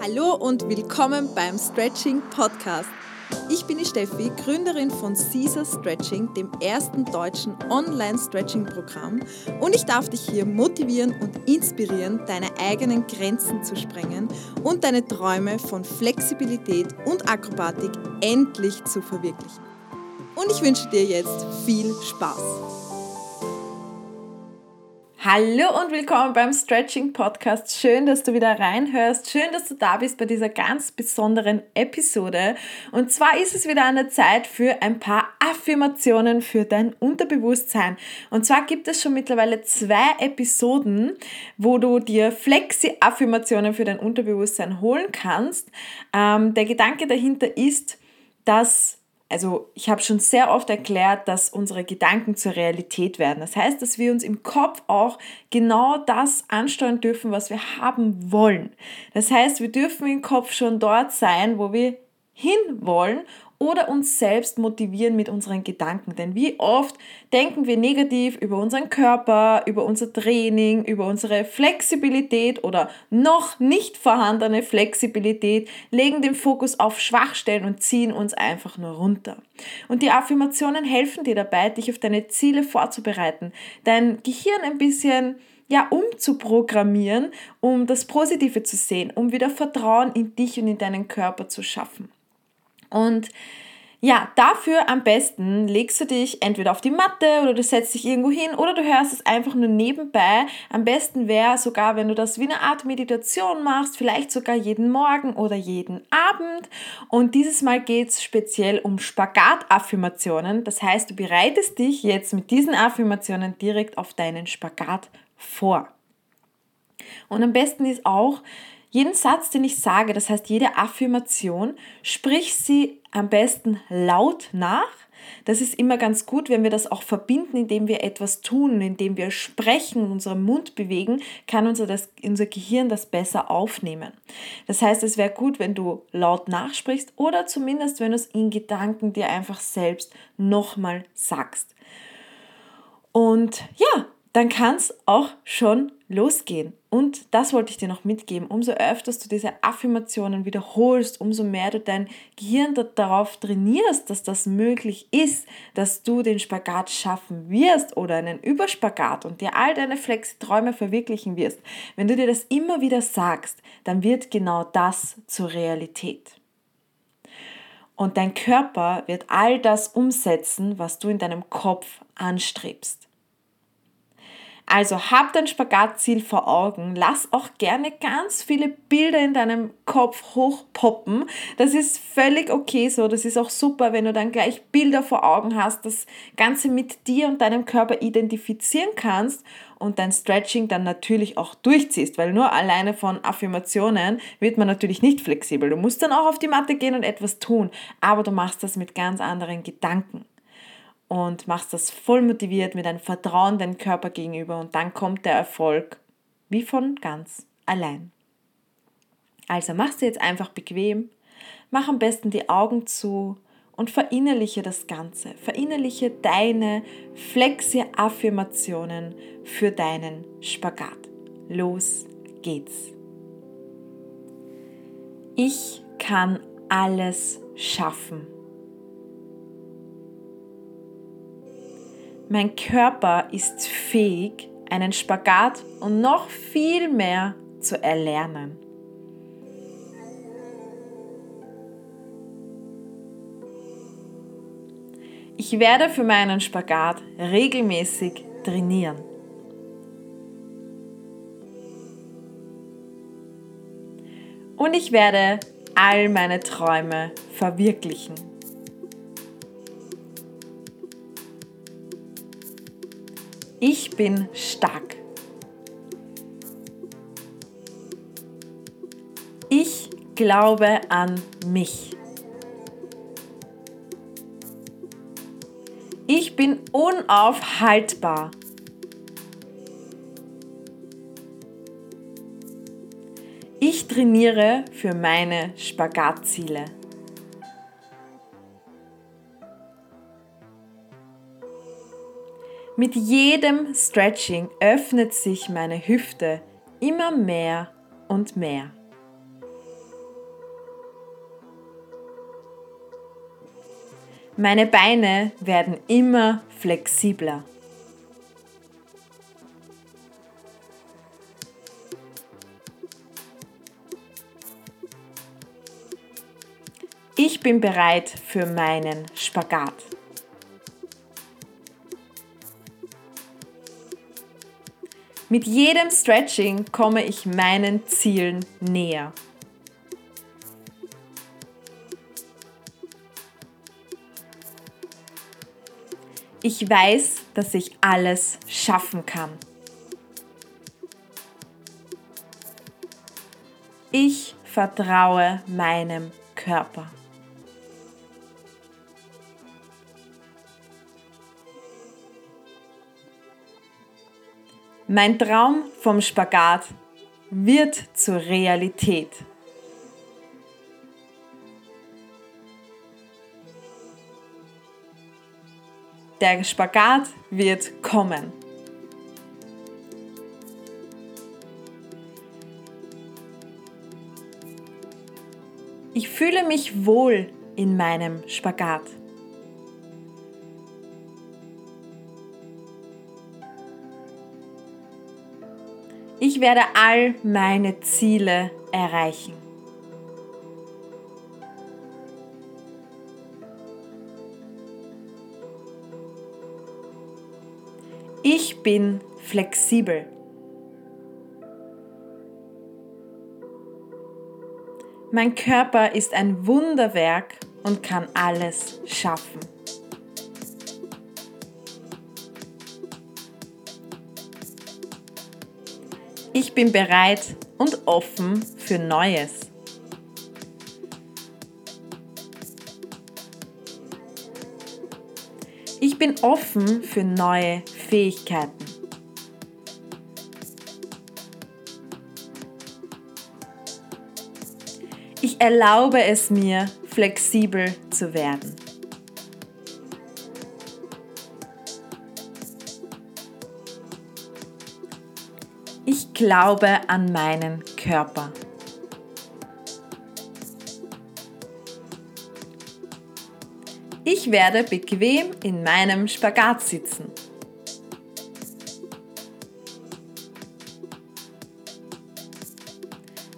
Hallo und willkommen beim Stretching Podcast. Ich bin die Steffi, Gründerin von Caesar Stretching, dem ersten deutschen Online-Stretching-Programm und ich darf dich hier motivieren und inspirieren, deine eigenen Grenzen zu sprengen und deine Träume von Flexibilität und Akrobatik endlich zu verwirklichen. Und ich wünsche dir jetzt viel Spaß. Hallo und willkommen beim Stretching Podcast. Schön, dass du wieder reinhörst. Schön, dass du da bist bei dieser ganz besonderen Episode. Und zwar ist es wieder an der Zeit für ein paar Affirmationen für dein Unterbewusstsein. Und zwar gibt es schon mittlerweile zwei Episoden, wo du dir Flexi-Affirmationen für dein Unterbewusstsein holen kannst. Ähm, der Gedanke dahinter ist, dass also ich habe schon sehr oft erklärt, dass unsere Gedanken zur Realität werden. Das heißt, dass wir uns im Kopf auch genau das ansteuern dürfen, was wir haben wollen. Das heißt, wir dürfen im Kopf schon dort sein, wo wir hinwollen oder uns selbst motivieren mit unseren Gedanken. Denn wie oft denken wir negativ über unseren Körper, über unser Training, über unsere Flexibilität oder noch nicht vorhandene Flexibilität, legen den Fokus auf Schwachstellen und ziehen uns einfach nur runter. Und die Affirmationen helfen dir dabei, dich auf deine Ziele vorzubereiten, dein Gehirn ein bisschen ja, umzuprogrammieren, um das Positive zu sehen, um wieder Vertrauen in dich und in deinen Körper zu schaffen. Und ja, dafür am besten legst du dich entweder auf die Matte oder du setzt dich irgendwo hin oder du hörst es einfach nur nebenbei. Am besten wäre sogar, wenn du das wie eine Art Meditation machst, vielleicht sogar jeden Morgen oder jeden Abend. Und dieses Mal geht es speziell um Spagat-Affirmationen. Das heißt, du bereitest dich jetzt mit diesen Affirmationen direkt auf deinen Spagat vor. Und am besten ist auch, jeden Satz, den ich sage, das heißt jede Affirmation, sprich sie am besten laut nach. Das ist immer ganz gut, wenn wir das auch verbinden, indem wir etwas tun, indem wir sprechen, unseren Mund bewegen, kann unser, das, unser Gehirn das besser aufnehmen. Das heißt, es wäre gut, wenn du laut nachsprichst oder zumindest, wenn du es in Gedanken dir einfach selbst nochmal sagst. Und ja, dann kann es auch schon losgehen. Und das wollte ich dir noch mitgeben. Umso öfter du diese Affirmationen wiederholst, umso mehr du dein Gehirn darauf trainierst, dass das möglich ist, dass du den Spagat schaffen wirst oder einen Überspagat und dir all deine Flexi-Träume verwirklichen wirst. Wenn du dir das immer wieder sagst, dann wird genau das zur Realität. Und dein Körper wird all das umsetzen, was du in deinem Kopf anstrebst. Also hab dein Spagatziel vor Augen. Lass auch gerne ganz viele Bilder in deinem Kopf hochpoppen. Das ist völlig okay so. Das ist auch super, wenn du dann gleich Bilder vor Augen hast, das Ganze mit dir und deinem Körper identifizieren kannst und dein Stretching dann natürlich auch durchziehst, weil nur alleine von Affirmationen wird man natürlich nicht flexibel. Du musst dann auch auf die Matte gehen und etwas tun, aber du machst das mit ganz anderen Gedanken und machst das voll motiviert mit einem Vertrauen deinem Körper gegenüber und dann kommt der Erfolg wie von ganz allein. Also machst du jetzt einfach bequem, mach am besten die Augen zu und verinnerliche das Ganze. Verinnerliche deine Flexi-Affirmationen für deinen Spagat. Los geht's. Ich kann alles schaffen. Mein Körper ist fähig, einen Spagat und noch viel mehr zu erlernen. Ich werde für meinen Spagat regelmäßig trainieren. Und ich werde all meine Träume verwirklichen. Ich bin stark. Ich glaube an mich. Ich bin unaufhaltbar. Ich trainiere für meine Spagatziele. Mit jedem Stretching öffnet sich meine Hüfte immer mehr und mehr. Meine Beine werden immer flexibler. Ich bin bereit für meinen Spagat. Mit jedem Stretching komme ich meinen Zielen näher. Ich weiß, dass ich alles schaffen kann. Ich vertraue meinem Körper. Mein Traum vom Spagat wird zur Realität. Der Spagat wird kommen. Ich fühle mich wohl in meinem Spagat. Ich werde all meine Ziele erreichen. Ich bin flexibel. Mein Körper ist ein Wunderwerk und kann alles schaffen. Ich bin bereit und offen für Neues. Ich bin offen für neue Fähigkeiten. Ich erlaube es mir, flexibel zu werden. Ich glaube an meinen Körper. Ich werde bequem in meinem Spagat sitzen.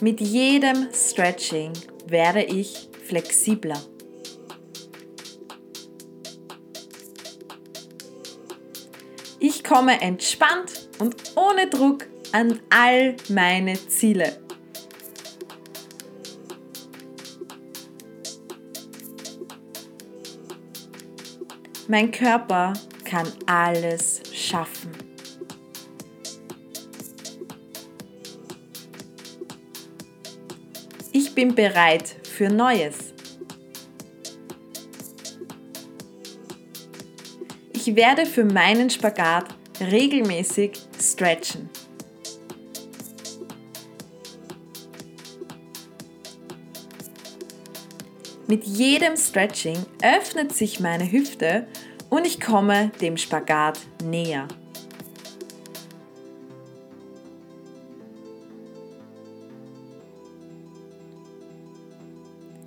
Mit jedem Stretching werde ich flexibler. Ich komme entspannt und ohne Druck an all meine Ziele. Mein Körper kann alles schaffen. Ich bin bereit für Neues. Ich werde für meinen Spagat regelmäßig stretchen. Mit jedem Stretching öffnet sich meine Hüfte und ich komme dem Spagat näher.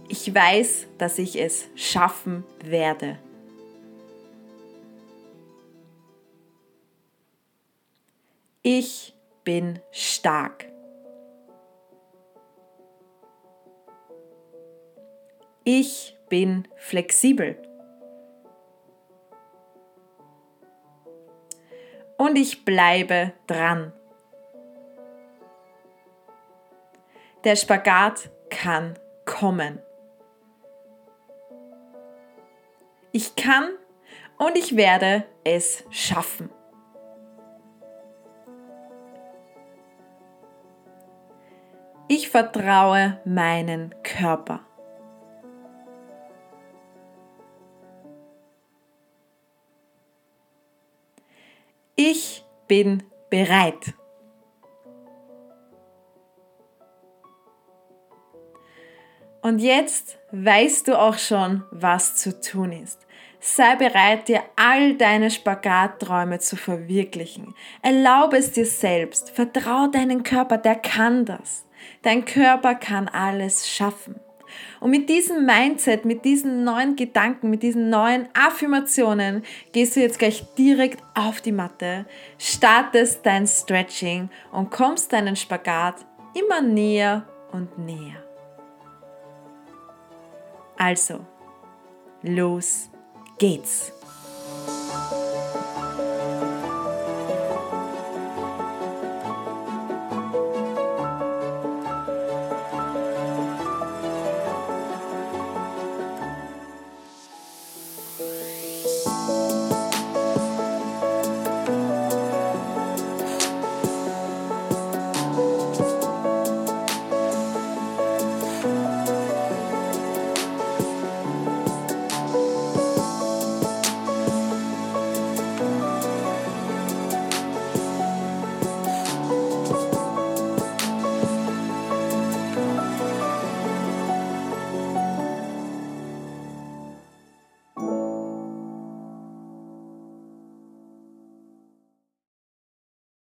Ich weiß, dass ich es schaffen werde. Ich bin stark. Ich bin flexibel. Und ich bleibe dran. Der Spagat kann kommen. Ich kann und ich werde es schaffen. Ich vertraue meinen Körper. Bin bereit. Und jetzt weißt du auch schon, was zu tun ist. Sei bereit, dir all deine Spagatträume zu verwirklichen. Erlaube es dir selbst. Vertraue deinen Körper, der kann das. Dein Körper kann alles schaffen. Und mit diesem Mindset, mit diesen neuen Gedanken, mit diesen neuen Affirmationen gehst du jetzt gleich direkt auf die Matte, startest dein Stretching und kommst deinen Spagat immer näher und näher. Also, los geht's!